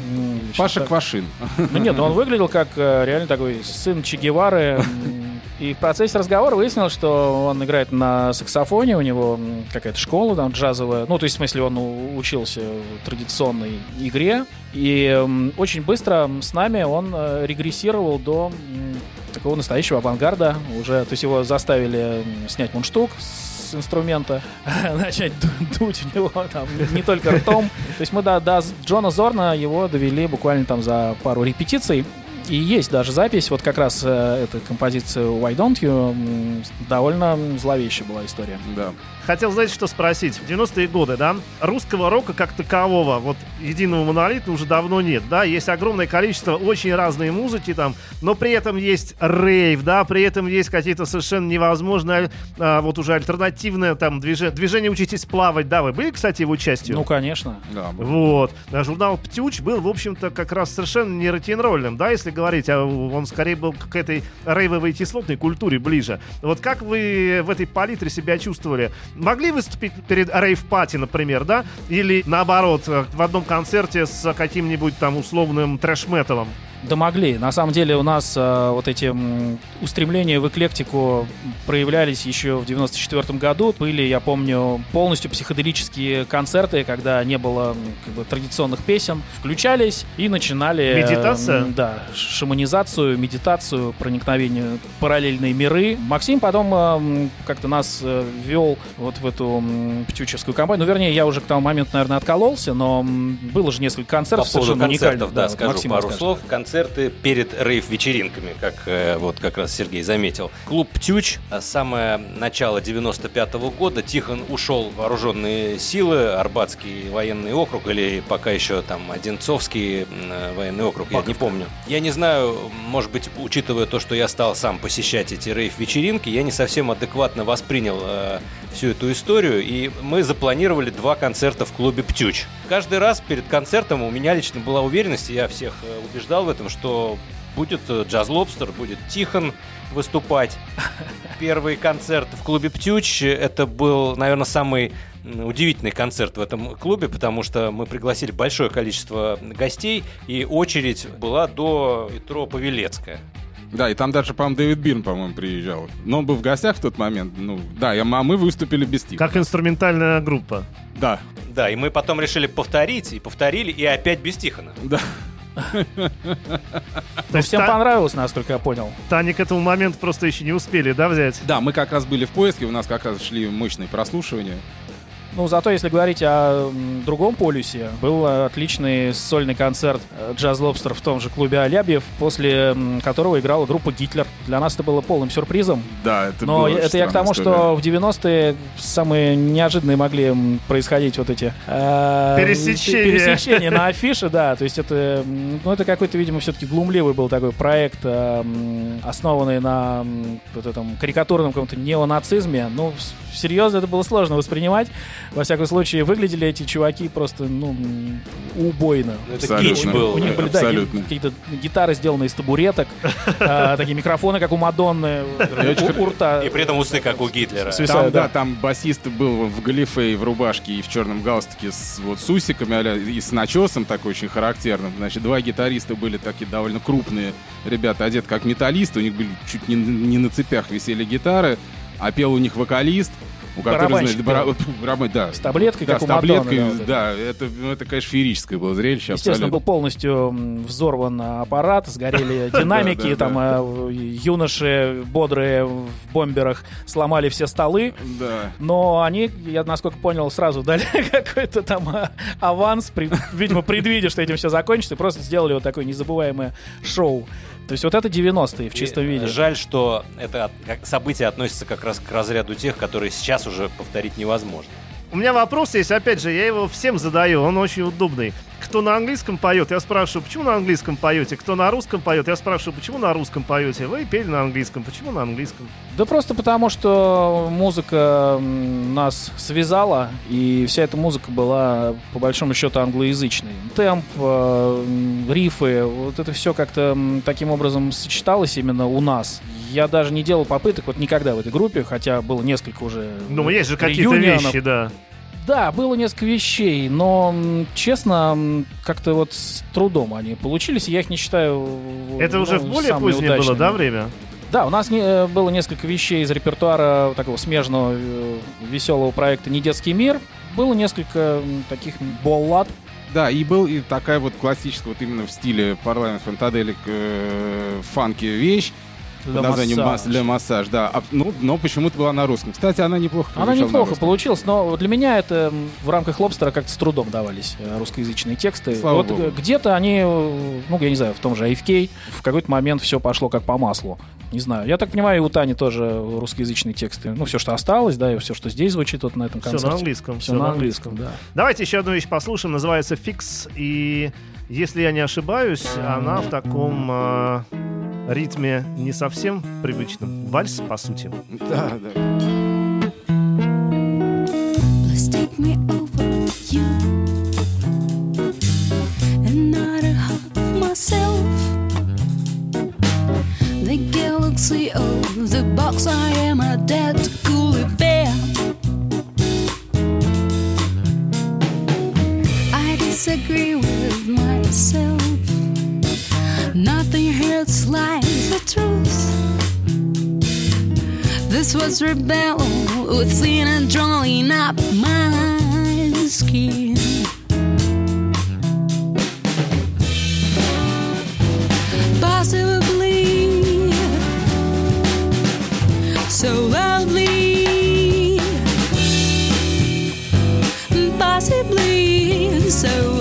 Паша Квашин. Ну нет, он выглядел как э, реально такой сын Че Гевары. И в процессе разговора выяснилось, что он играет на саксофоне, у него какая-то школа там джазовая. Ну, то есть, в смысле, он у- учился в традиционной игре. И очень быстро с нами он э, регрессировал до такого настоящего авангарда. Уже, то есть его заставили снять мундштук с инструмента, начать ду- дуть в него там не только ртом. То есть мы до, до Джона Зорна его довели буквально там за пару репетиций. И есть даже запись, вот как раз э, эта композиция Why Don't You, довольно зловещая была история. Да. Хотел, знаете, что спросить? В 90-е годы, да, русского рока как такового, вот единого монолита уже давно нет, да, есть огромное количество очень разной музыки там, но при этом есть рейв, да, при этом есть какие-то совершенно невозможные, а, вот уже альтернативное там движение, движение «Учитесь плавать», да, вы были, кстати, его частью? Ну, конечно. Да, Вот. А Журнал «Птюч» был, в общем-то, как раз совершенно не рок-н-ролльным, да, если говорить, а он скорее был к этой рейвовой кислотной культуре ближе. Вот как вы в этой палитре себя чувствовали? Могли выступить перед рейв-пати, например, да? Или, наоборот, э, в одном концерте с каким-нибудь там условным трэш-металом? Да могли. На самом деле у нас э, вот эти м, устремления в эклектику проявлялись еще в 94 году. Были, я помню, полностью психоделические концерты, когда не было как бы, традиционных песен. Включались и начинали... э, Медитация? м, да, шаманизацию, медитацию, проникновение в параллельные миры. Максим потом э, как-то нас э, ввел вот в эту м, птючевскую компанию. Ну, вернее, я уже к тому моменту, наверное, откололся, но было же несколько По концертов поводу совершенно концертов, уникальных. да, вот скажу Максим пару расскажет. слов. Концерты перед рейв-вечеринками, как э, вот как раз Сергей заметил. Клуб «Птюч» а самое начало 95 года. Тихон ушел в вооруженные силы, Арбатский военный округ или пока еще там Одинцовский э, военный округ, я не помню. Я не знаю, может быть, учитывая то, что я стал сам посещать эти рейв-вечеринки, я не совсем адекватно воспринял э, всю эту историю, и мы запланировали два концерта в клубе «Птюч». Каждый раз перед концертом у меня лично была уверенность, и я всех э, убеждал в этом, что будет э, Джаз Лобстер, будет Тихон выступать. Первый концерт в клубе «Птюч» — это был, наверное, самый удивительный концерт в этом клубе, потому что мы пригласили большое количество гостей, и очередь была до метро Павелецкая. Да, и там даже, по-моему, Дэвид Бирн, по-моему, приезжал. Но он был в гостях в тот момент. Ну, да, и, а мы выступили без Тиха. Как инструментальная группа. Да, Да, и мы потом решили повторить, и повторили, и опять без Тихона. да. То Ну, есть всем понравилось, насколько я понял. Тани к этому моменту просто еще не успели, да, взять? Да, мы как раз были в поиске, у нас как раз шли мощные прослушивания. Ну, зато если говорить о другом полюсе, был отличный сольный концерт э, Джаз Лобстер в том же клубе Алябьев, после которого играла группа Гитлер. Для нас это было полным сюрпризом. Да, это Но было это я к тому, странная что в 90-е самые неожиданные могли происходить вот эти... э, Пересечения. Пересечения на афише, да. То есть это, ну, это какой-то, видимо, все-таки глумливый был такой проект, э, основанный на вот этом карикатурном каком-то неонацизме. Ну, серьезно, это было сложно воспринимать. Во всяком случае, выглядели эти чуваки просто, ну, убойно. Это кич был. У них были, да, какие-то гитары, сделанные из табуреток, а, такие микрофоны, как у Мадонны, у- рта. И при этом усы, как у Гитлера. Там, да. там басист был в галифе и в рубашке и в черном галстуке с, вот, с усиками а-ля, и с начесом такой очень характерным. Значит, два гитариста были такие довольно крупные ребята, одеты как металлисты, у них были чуть не, не на цепях висели гитары, а пел у них вокалист, у которого, значит, фу, барабан- да. С таблеткой, да, как с у Мадонны, таблеткой, да, да, это, ну, это, конечно, феерическое было зрелище Естественно, был абсолютно. полностью м, взорван аппарат, сгорели динамики, там э, юноши бодрые в бомберах сломали все столы. Да. Но они, я насколько понял, сразу дали какой-то там а, аванс, видимо, предвидя, что этим все закончится, и просто сделали вот такое незабываемое шоу. То есть вот это 90-е в чистом И, виде. э, Жаль, что это событие относится как раз к разряду тех, которые сейчас уже повторить невозможно. У меня вопрос есть, опять же, я его всем задаю, он очень удобный. Кто на английском поет, я спрашиваю, почему на английском поете? Кто на русском поет, я спрашиваю, почему на русском поете? Вы пели на английском, почему на английском? Да просто потому, что музыка нас связала, и вся эта музыка была, по большому счету, англоязычной. Темп, э, рифы, вот это все как-то таким образом сочеталось именно у нас. Я даже не делал попыток вот никогда в этой группе, хотя было несколько уже Ну, есть же какие-то вещи, да. Да, было несколько вещей, но, честно, как-то вот с трудом они получились, я их не считаю... Это ну, уже в более самыми позднее было, удачными. да, время? Да, у нас не, э, было несколько вещей из репертуара такого смежного э, веселого проекта «Не детский мир». Было несколько таких баллад. Да, и был и такая вот классическая, вот именно в стиле парламент фантаделик э, фанки вещь. Для под названием массажа. «Масс для массаж», да. А, ну, но почему-то была на русском. Кстати, она неплохо Она прозвучала на неплохо получилась, но для меня это в рамках Лобстера как-то с трудом давались э, русскоязычные тексты. Слава вот богу. где-то они, э, ну, я не знаю, в том же AFK, в какой-то момент все пошло как по маслу. Не знаю. Я так понимаю, и у Тани тоже русскоязычные тексты. Ну, все, что осталось, да, и все, что здесь звучит вот на этом Все концерте. на английском. Все на английском, да. Давайте еще одну вещь послушаем. Называется «Фикс». И, если я не ошибаюсь, она в таком э, ритме не совсем привычном. Вальс, по сути. Да, да. Please take me over you and not a half myself. The galaxy of the box, I am a dead cool bear. I disagree with myself. Hurts like the truth. This was rebel within and drawing up my skin. Possibly, so loudly, possibly, so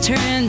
turn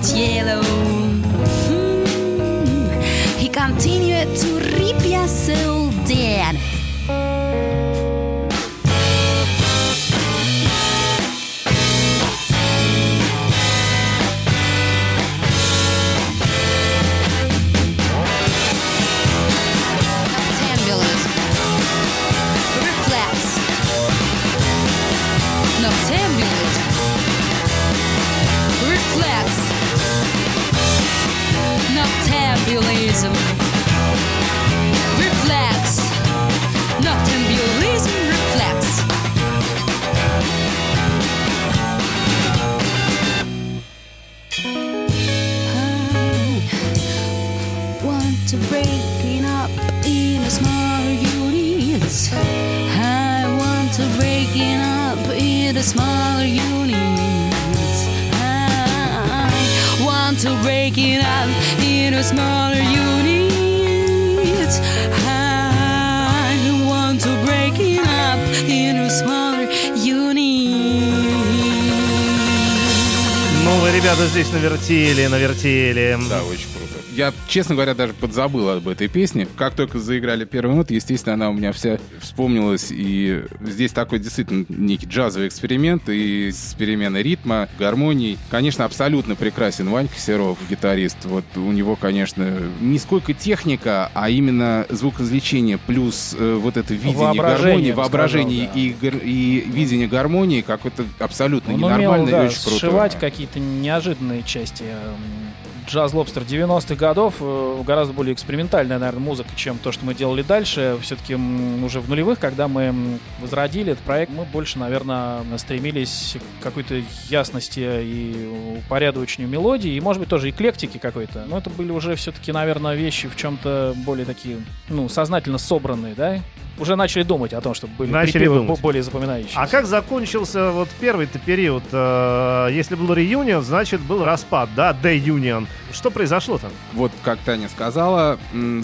навертели, навертели. Да, очень круто. Я, честно говоря, даже подзабыл об этой песне. Как только заиграли первые ноты, естественно, она у меня вся вспомнилась. И здесь такой действительно некий джазовый эксперимент и с переменой ритма, гармонии. Конечно, абсолютно прекрасен Ванька Серов, гитарист. Вот у него, конечно, не сколько техника, а именно звукоизвлечение плюс э, вот это видение гармонии, воображение сказал, да. и, и видение гармонии, как это абсолютно Он умел, ненормально да, и очень круто. сшивать какие-то неожиданные части. Джаз Лобстер 90-х годов э, гораздо более экспериментальная, наверное, музыка, чем то, что мы делали дальше. Все-таки уже в нулевых, когда мы возродили этот проект, мы больше, наверное, стремились к какой-то ясности и упорядочению мелодии, и, может быть, тоже эклектики какой-то. Но это были уже все-таки, наверное, вещи в чем-то более такие, ну, сознательно собранные, да? Уже начали думать о том, чтобы были Начали припевы думать. бо- более запоминающиеся. А как закончился вот первый-то период? Э, Если был реюнион, значит был распад, да, де-юнион. Что произошло там? Вот, как Таня сказала,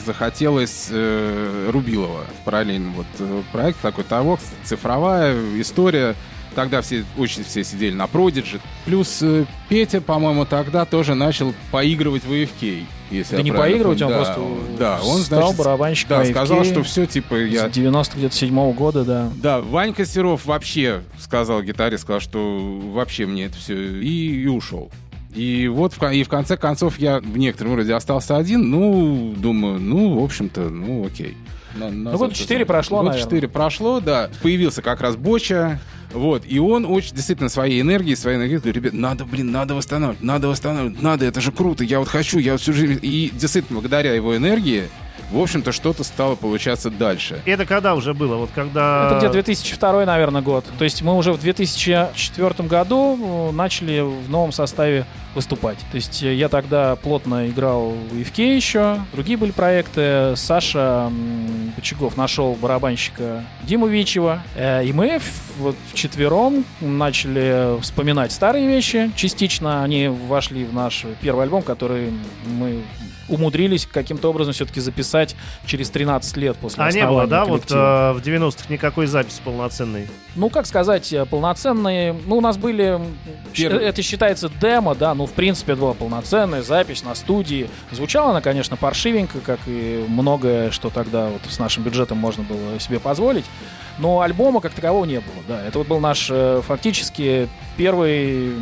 захотелось э, Рубилова в параллельном вот э, проект такой того, цифровая история. Тогда все очень все сидели на Продиджи. Плюс э, Петя, по-моему, тогда тоже начал поигрывать в AFK. Если Да не поигрывать, помню. он Да, просто да, он стал значит, барабанщиком да, AFK. сказал, что все, типа, я С 90 где-то седьмого года, да. да, Ванька Серов вообще сказал гитарист, сказал, что вообще мне это все и, и ушел. И вот в, и в конце концов я в некотором роде остался один. Ну, думаю, ну, в общем-то, ну, окей. На- на года завтра четыре завтра. прошло, Года наверное. четыре прошло, да. Появился как раз Боча. Вот, и он очень действительно своей энергией, своей энергией говорит, ребят, надо, блин, надо восстанавливать, надо восстанавливать, надо, это же круто, я вот хочу, я вот всю жизнь... И действительно, благодаря его энергии, в общем-то, что-то стало получаться дальше. Это когда уже было? Вот когда... Это где 2002, наверное, год. То есть мы уже в 2004 году э, начали в новом составе выступать. То есть э, я тогда плотно играл в EFK еще, другие были проекты. Саша Бочагов нашел барабанщика Диму Вичева, э, и мы в- вот вчетвером начали вспоминать старые вещи. Частично они вошли в наш первый альбом, который мы умудрились каким-то образом все-таки записать через 13 лет после А не было, да, вот коллектива. э, в 90-х никакой записи полноценной? Ну, как сказать, э, полноценные... Ну, у нас были... Первый. Это считается демо, да, ну, в принципе, это была полноценная запись на студии. Звучала она, конечно, паршивенько, как и многое, что тогда вот с нашим бюджетом можно было себе позволить. Но альбома как такового не было, да. Это вот был наш э, фактически первый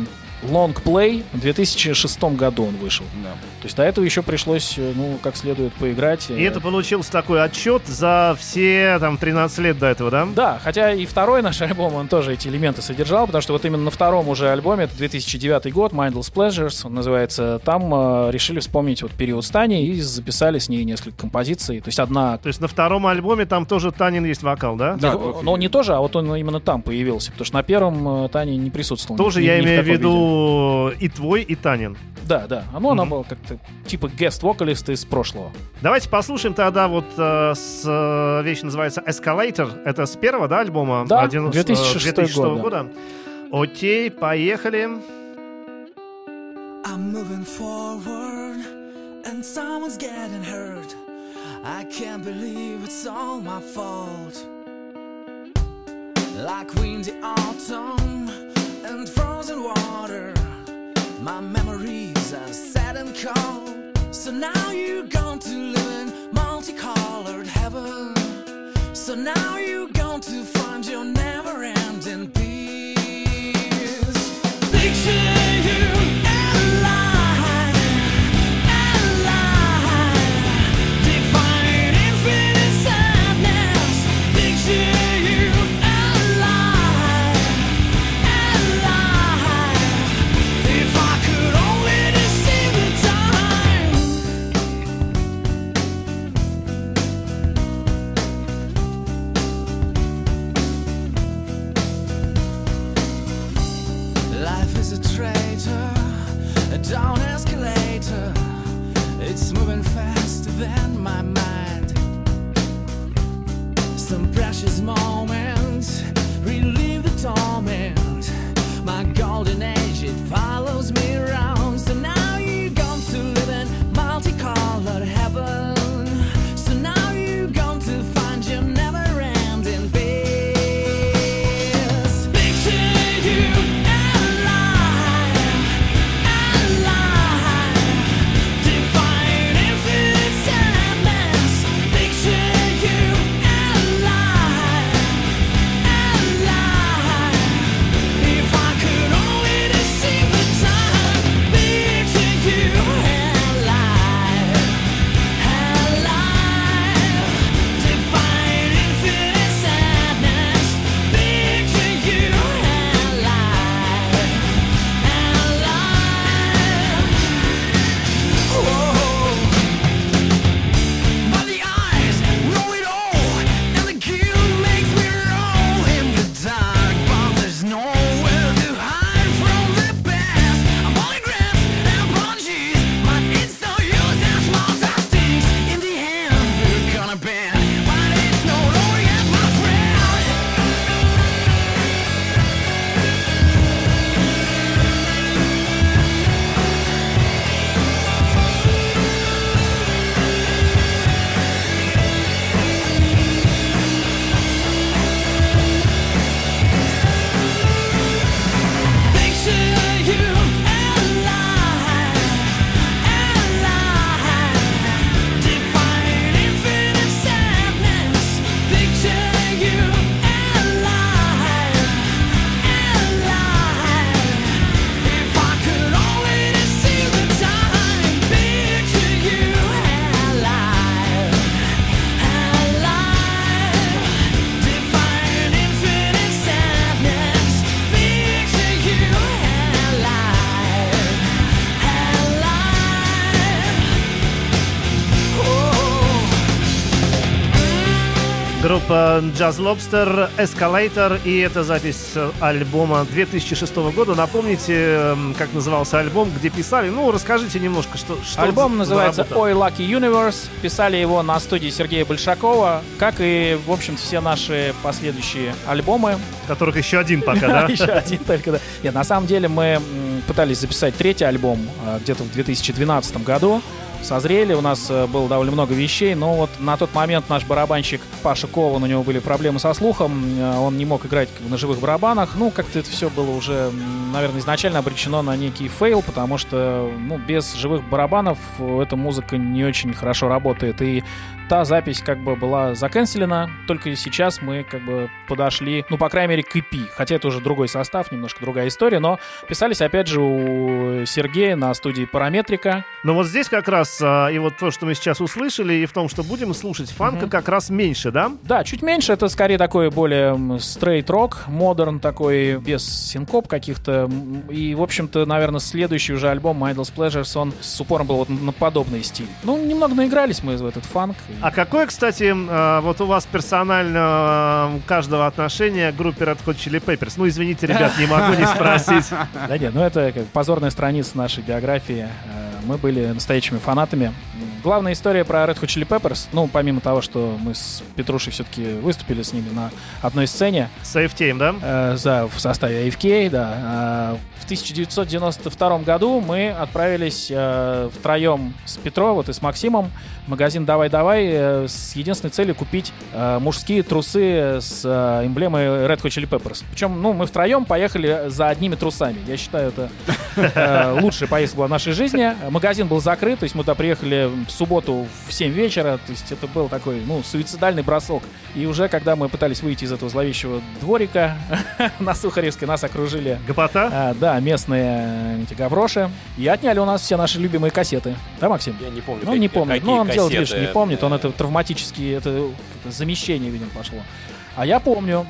лонгплей. В 2006 году он вышел. Да. То есть до этого еще пришлось, э, ну, как следует поиграть. И э, это получился такой отчет за все там 13 лет до этого, да? Да, хотя и второй наш альбом, он тоже эти элементы содержал, потому что вот именно на втором уже альбоме, это 2009 год, Mindless Pleasures, он называется, там э, решили вспомнить вот период Стани и записали с ней несколько композиций. То есть одна... То есть на втором альбоме там тоже Танин есть вокал, да? Да, Ну, но не тоже, а вот он именно там появился, потому что на первом э, Таня не присутствовал. Тоже Ни- я ни имею в каком виде. Виду и твой, и Танин. Да, да. Ну, она Мгм. была как-то типа гест-вокалист из прошлого. Давайте послушаем тогда вот э, с, э, вещь называется Escalator. Это с первого, да, альбома? Да, Один- э, 2006 2006 год, да. года. Окей, поехали. I'm moving forward and someone's getting hurt. I can't believe it's all my fault. Like windy autumn and frozen water, my memories are sad and cold. So now you're going to live in multicolored heaven. So now you're going to find your never ending peace. precious moments, relieve the torment. Jazz Lobster, Escalator, и это запись э, альбома 2006 года. Напомните, эм, как назывался альбом, где писали. Ну, расскажите немножко, что, что Альбом называется. «Ой, Lucky Universe». Писали его на студии Сергея Большакова, как и, в общем все наши последующие альбомы. Которых еще один пока, да? Еще один только, да. Нет, на самом деле мы пытались записать третий альбом э, где-то в 2012 году. Созрели, у нас э, было довольно много вещей, но вот на тот момент наш барабанщик Паша Кован, у него были проблемы со слухом, э, он не мог играть на живых барабанах, ну, как-то это все было уже, наверное, изначально обречено на некий fail, потому что, ну, без живых барабанов э, эта музыка не очень хорошо работает, и та запись как бы была заканчена, только сейчас мы как бы подошли, ну, по крайней мере, к EP, хотя это уже другой состав, немножко другая история, но писались, опять же, у Сергея на студии Параметрика. Но вот здесь как раз, а, и вот то, что мы сейчас услышали, и в том, что будем слушать фанка, как раз меньше, да? Да, чуть меньше, это скорее такой более straight-рок, модерн такой, без синкоп каких-то, и, в общем-то, наверное, следующий уже альбом Idle's Pleasures, он с упором был вот на подобный стиль. Ну, немного наигрались мы в этот фанк. А какое, кстати, а, вот у вас персонально а, каждого отношение к группе Red Hot Chili Peppers? Ну, извините, ребят, не могу не спросить. Да нет, ну это как позорная страница нашей биографии. Э, Мы были настоящими фанатами. Главная история про Red Hot Chili Peppers, ну, помимо того, что мы с Петрушей все-таки выступили с ними на одной сцене, Сейфтейм, да? э, за, в составе AFK, да. э, в 1992 году мы отправились э, втроем с Петро, вот и с Максимом, магазин «Давай-давай» э, с единственной целью купить э, мужские трусы с э, эмблемой Red Hot Chili Peppers. Причем, ну, мы втроем поехали за одними трусами. Я считаю, это э, лучшая поездка была в нашей жизни. Магазин был закрыт, то есть мы туда приехали в субботу в 7 вечера, то есть это был такой, ну, суицидальный бросок. И уже когда мы пытались выйти из этого зловещего дворика на Сухаревской, нас окружили Гопота? а, да, местные эти гавроши. И отняли у нас все наши любимые кассеты. Да, Максим? Я не помню. Ну, не помнит. какие Ну, он кассеты. что не помнит. Он это травматически, это, замещение, видимо, пошло. А я помню,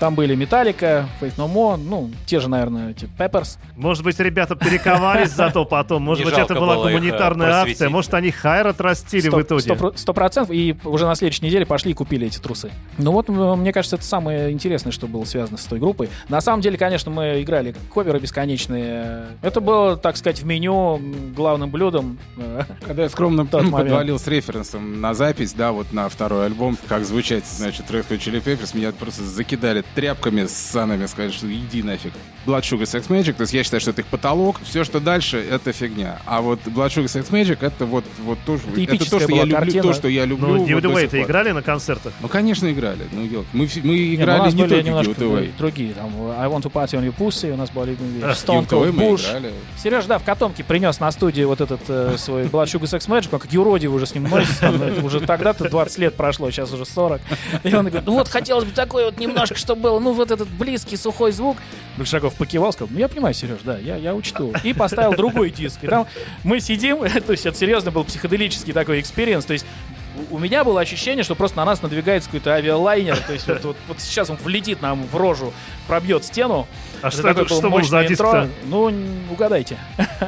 там были Металлика, Faith No More, ну, те же, наверное, эти Peppers. Может быть, ребята перековались зато потом. Может быть, это была э, гуманитарная акция. Может, они хайр отрастили в итоге. сто про- Сто процентов. И уже на следующей неделе пошли и купили эти трусы. Ну вот, мне кажется, это самое интересное, что было связано с той группой. На самом деле, конечно, мы играли коверы бесконечные. Это было, так сказать, в меню главным блюдом. э, Когда я скромно подвалил с референсом на запись, да, вот на второй альбом, как звучать, значит, Red Hot Chili Peppers, меня просто закидали тряпками с санами, сказали, что иди нафиг. Blood Sugar Sex Magic, то есть я считаю, что это их потолок, все, что дальше, это фигня. А вот Blood Sugar Sex Magic, это вот, вот тоже, Это это, то, что я люблю, картина. то, что я люблю. Ну, вот ты пор. играли на концертах? Ну, конечно, играли. Ну, елки. мы, мы Не, ну, играли не были только Away. другие. Там I Want to Party on Your Pussy у нас. А, Stone Cold Bush. играли. Сереж, да, в котомке принес на студии вот этот э, свой Blood Sugar Sex Magik, он как юродивый уже с ним носится, уже тогда-то 20 лет прошло, сейчас уже 40. И он говорит, ну вот хотелось бы такой вот немножко, чтобы был, ну вот этот близкий сухой звук. Большаков покивал, сказал, ну я понимаю, Сереж, да, я, я учту. И поставил другой диск. И там мы сидим, то есть это серьезно был психоделический такой experience, то есть у меня было ощущение, что просто на нас надвигается какой-то авиалайнер. То есть вот, вот- вот сейчас он влетит нам в рожу, пробьет стену. А Это что, такое это, было что был за диск Ну, н- угадайте.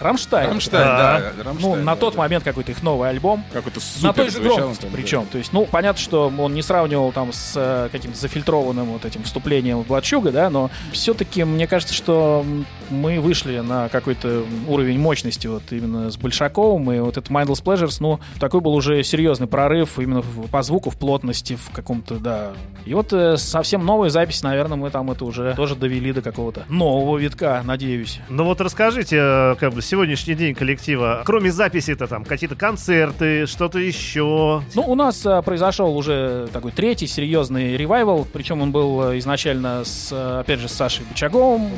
Рамштайн. Рамштайн, Да. да. Ну, Рамштайн, на да, тот да. момент какой-то их новый альбом. Как это На супер той же громкости там, да. причем. То есть, ну, понятно, что он не сравнивал там с э, каким-то зафильтрованным вот этим вступлением в Blood Sugar, да, но все-таки мне кажется, что мы вышли на какой-то уровень мощности вот именно с Большаковым, и вот этот Mindless Pleasures, ну, такой был уже серьезный прорыв именно по звуку, в плотности, в каком-то, да. И вот э, совсем новая запись, наверное, мы там это уже тоже довели до какого-то нового витка, надеюсь. Ну вот расскажите, э, как бы сегодняшний день коллектива, кроме записи-то там какие-то концерты, что-то еще. Ну, у нас а, произошел уже такой третий серьезный ревайвал, причем он был а, изначально с, а, опять же, с Сашей Бычаговым.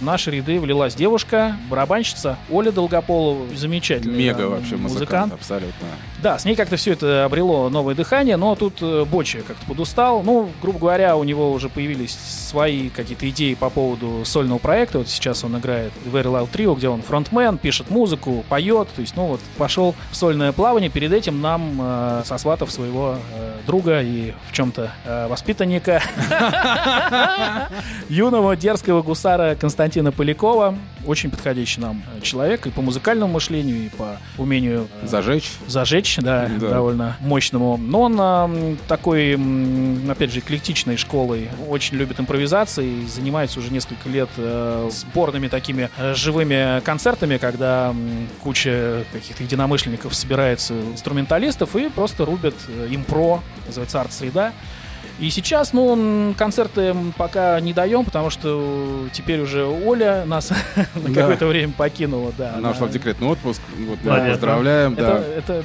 В наши ряды влилась девушка, барабанщица Оля Долгополова, замечательный Мега да, вообще музыкант, абсолютно. Да, с ней как-то все это обрело новое дыхание, но тут э, Бочи как-то подустал. Ну, грубо говоря, у него уже появились свои какие-то идеи по поводу сольного проекта. Вот сейчас он играет в Very Loud Trio, где он фронтмен, пишет музыку, поет. То есть, ну вот, пошел в сольное плавание. Перед этим нам э, сосватав своего э, друга и в чем-то воспитанника юного дерзкого гусара Константина Полякова, очень подходящий нам э, человек и по музыкальному мышлению, и по умению э, Зажечь. зажечь, да, Да. довольно мощному. Но он такой, опять же, эклектичной школой, очень любит импровизации, занимается уже несколько лет э, сборными такими живыми концертами, когда куча каких-то единомышленников собирается инструменталистов и просто рубят импро, называется арт-среда. И сейчас, ну, концерты пока не даем, потому что теперь уже Оля нас на какое-то время покинула, да. Она ушла в декретный отпуск. Вот, мы поздравляем, да.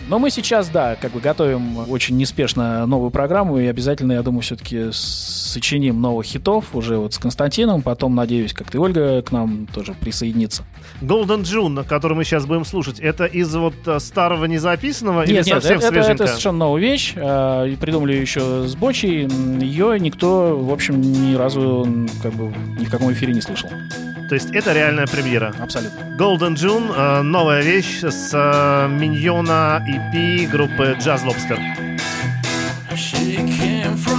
но мы сейчас, да, как бы готовим очень неспешно новую программу и обязательно, я думаю, все-таки сочиним новых хитов уже вот с Константином. Потом, надеюсь, как-то Ольга к нам тоже присоединится. Golden June, который мы сейчас будем слушать, это из вот э, старого незаписанного или нет, нет, совсем это, это- свеженько? это совершенно новая вещь. э, и придумали еще с Бочей. Ее никто, в общем, ни разу как бы ни в каком эфире не слышал. То есть это реальная премьера. Абсолютно. Golden June, э, новая вещь с э, миньона EP группы Jazz Lobster. She came from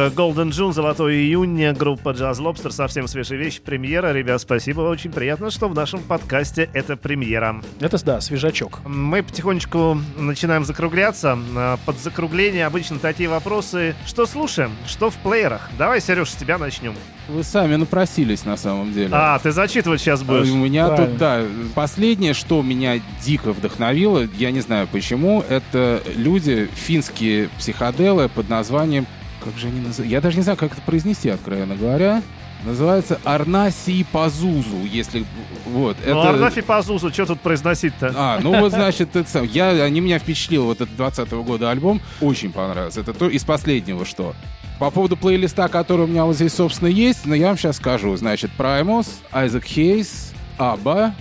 же, Golden June, Золотой июнь, группа Jazz Lobster, совсем свежая вещь, премьера. Ребят, спасибо, очень приятно, что в нашем подкасте это премьера. Это, да, свежачок. Мы потихонечку начинаем закругляться. А, Под закругление обычно такие вопросы. Что слушаем? Что в плеерах? Давай, Сереж, с тебя начнем. Вы сами напросились на самом деле. А, ты зачитывать сейчас будешь? У меня Правильно. тут, да, последнее, что меня дико вдохновило, я не знаю почему, это люди, финские психоделы под названием, как же они называются, я даже не знаю, как это произнести, откровенно говоря, называется Арнаси Пазузу, если, вот, Ну, это... Арнафи Пазузу, что тут произносить-то? А, ну вот, значит, это сам. Я, они меня впечатлил, вот этот 20 года альбом, очень понравился. Это то из последнего, что. По поводу плейлиста, который у меня вот здесь, собственно, есть, но я вам сейчас скажу. Значит, Primus, Isaac Hayes, Абба,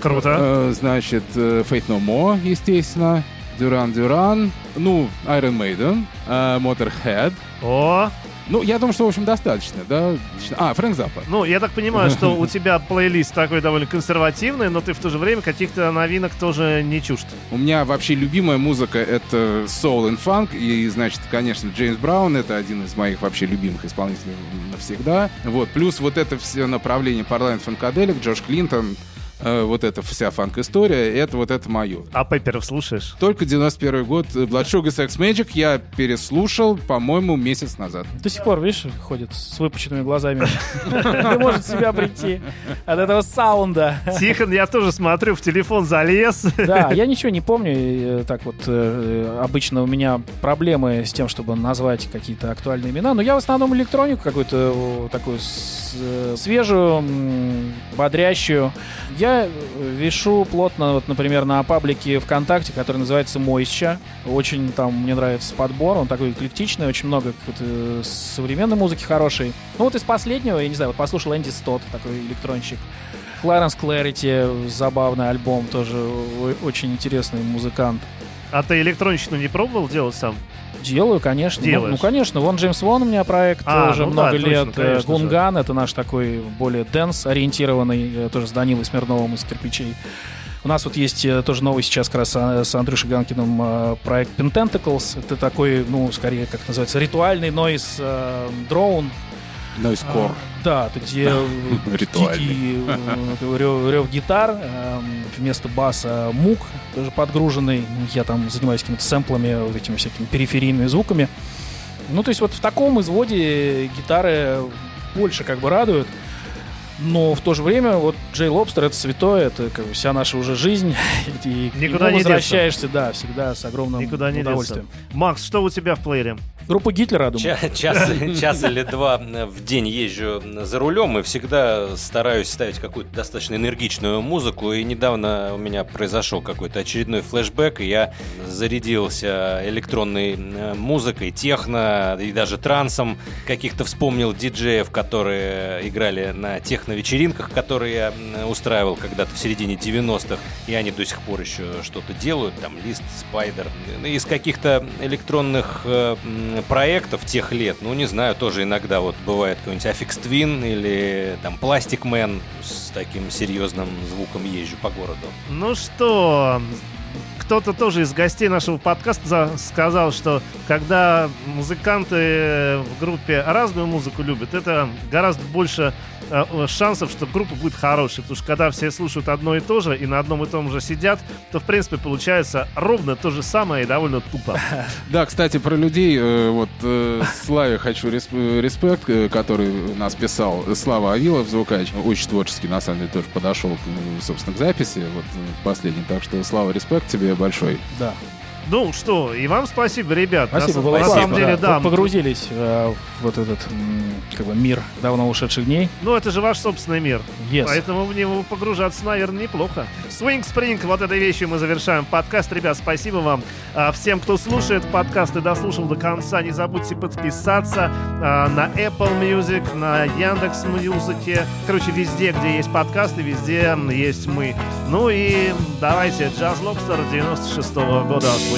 Круто. э, значит, э, Faith No More, естественно, Duran Duran, ну, Iron Maiden, э, Motorhead. О, Ну, я думаю, что, в общем, достаточно, да? А, Фрэнк Заппа. ну, я так понимаю, что у тебя плейлист такой довольно консервативный, но ты в то же время каких-то новинок тоже не чужд. У меня вообще любимая музыка — это soul and funk, и, значит, конечно, Джеймс Браун — это один из моих вообще любимых исполнителей навсегда. Вот, плюс вот это все направление парламент фанкаделик, Джош Клинтон, э, вот эта вся фанк-история, это вот это мое. А Пепперов слушаешь? Только 91 год э, Blood Sugar Sex Magic я переслушал, по-моему, месяц назад. До сих пор, видишь, ходит с выпученными глазами. Не может себя прийти от этого саунда. Тихон, я тоже смотрю, в телефон залез. Да, я ничего не помню. э, Так вот, обычно у меня проблемы с тем, чтобы назвать какие-то актуальные имена. Но я в основном электронику какую-то такую свежую, бодрящую. Я э, вешу плотно, вот, например, на паблике ВКонтакте, который называется Мойща. Очень там мне нравится подбор. Он такой эклектичный, очень много э, современной музыки хорошей. Ну вот из последнего, я не знаю, вот послушал Энди Стот, такой электронщик. Кларенс Клэрити, забавный альбом, тоже о- очень интересный музыкант. А ты электронщину не пробовал делать сам? Делаю, конечно. Ну, Делаешь. Ну, конечно. Вон Джеймс Вон у меня проект А, уже ну да, много точно, лет. Э, конечно же. Гунган это наш такой более дэнс-ориентированный, э, тоже с Данилой Смирновым из «Кирпичей». У нас вот есть э, тоже новый сейчас как раз с Андрюшей Ганкиным э, проект Pententacles. Это такой, ну, скорее, как называется, ритуальный нойз э, дроун. Noise Core. А, Да, где э, дикий э, рев, рев гитар, э, вместо баса мук, тоже подгруженный. Я там занимаюсь какими-то сэмплами, вот этими всякими периферийными звуками. Ну, то есть вот в таком изводе гитары больше как бы радуют. Но в то же время вот Джей Лобстер это святое, это как бы вся наша уже жизнь. И Никуда не деться. возвращаешься, да, всегда с огромным Никуда не деться. удовольствием. Макс, что у тебя в плеере? Группа Гитлера, думаю. Ча- Час, час или два в день езжу за рулем и всегда стараюсь ставить какую-то достаточно энергичную музыку. И недавно у меня произошел какой-то очередной флешбэк, и я зарядился электронной э, музыкой, техно и даже трансом. Каких-то вспомнил диджеев, которые играли на техно-вечеринках, которые я м, устраивал когда-то в середине 90-х, и они до сих пор еще что-то делают, там Лист, Спайдер. Из каких-то электронных э, проектов тех лет, ну не знаю, тоже иногда вот бывает какой-нибудь Affix Twin или там Plastic Man с таким серьезным звуком езжу по городу. Ну что, кто-то тоже из гостей нашего подкаста за- сказал, что когда музыканты в группе разную музыку любят, это гораздо больше э, э, шансов, что группа будет хорошей. Потому что когда все слушают одно и то же и на одном и том же сидят, то в принципе получается ровно то же самое и довольно тупо. Да, кстати, про людей, э, вот э, Славе хочу респ- э, респект, э, который нас писал, Слава Авилов, звукач, очень творческий, на самом деле, тоже подошел, собственно, к записи, вот э, последний, так что, Слава, респект тебе большой. Да. Ну что, и вам спасибо, ребят. На Спасибо, было на классно, самом деле, да. Погрузились э, в вот этот как бы мир давно ушедших дней. Ну, это же ваш собственный мир. Yes. Поэтому в него погружаться, наверное, неплохо. Swing Spring, вот этой вещью мы завершаем подкаст. Ребят, спасибо вам. А, всем, кто слушает подкаст и дослушал до конца, не забудьте подписаться а, на Apple Music, на Яндекс Музыке. Короче, везде, где есть подкасты, везде есть мы. Ну и давайте, Jazz Lobster 96 года Swing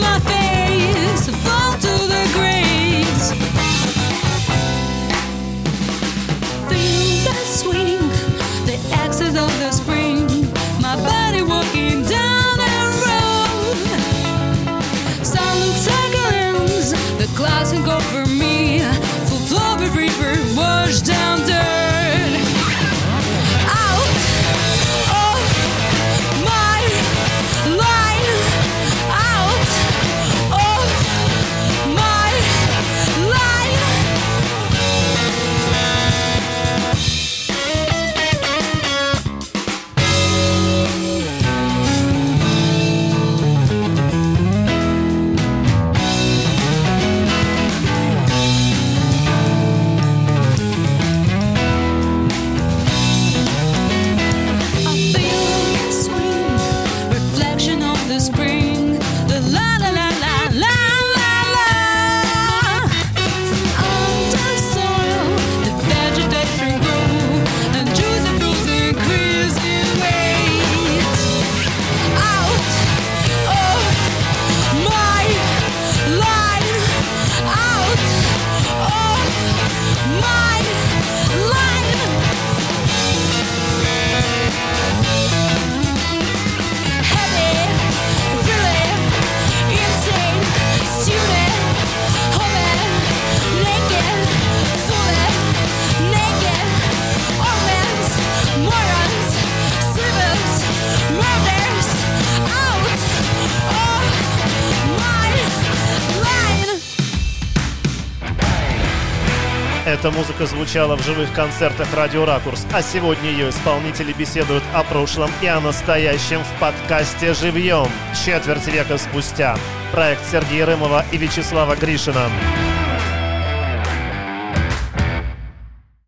музыка звучала в живых концертах «Радио Ракурс», а сегодня ее исполнители беседуют о прошлом и о настоящем в подкасте «Живьем» четверть века спустя. Проект Сергея Рымова и Вячеслава Гришина.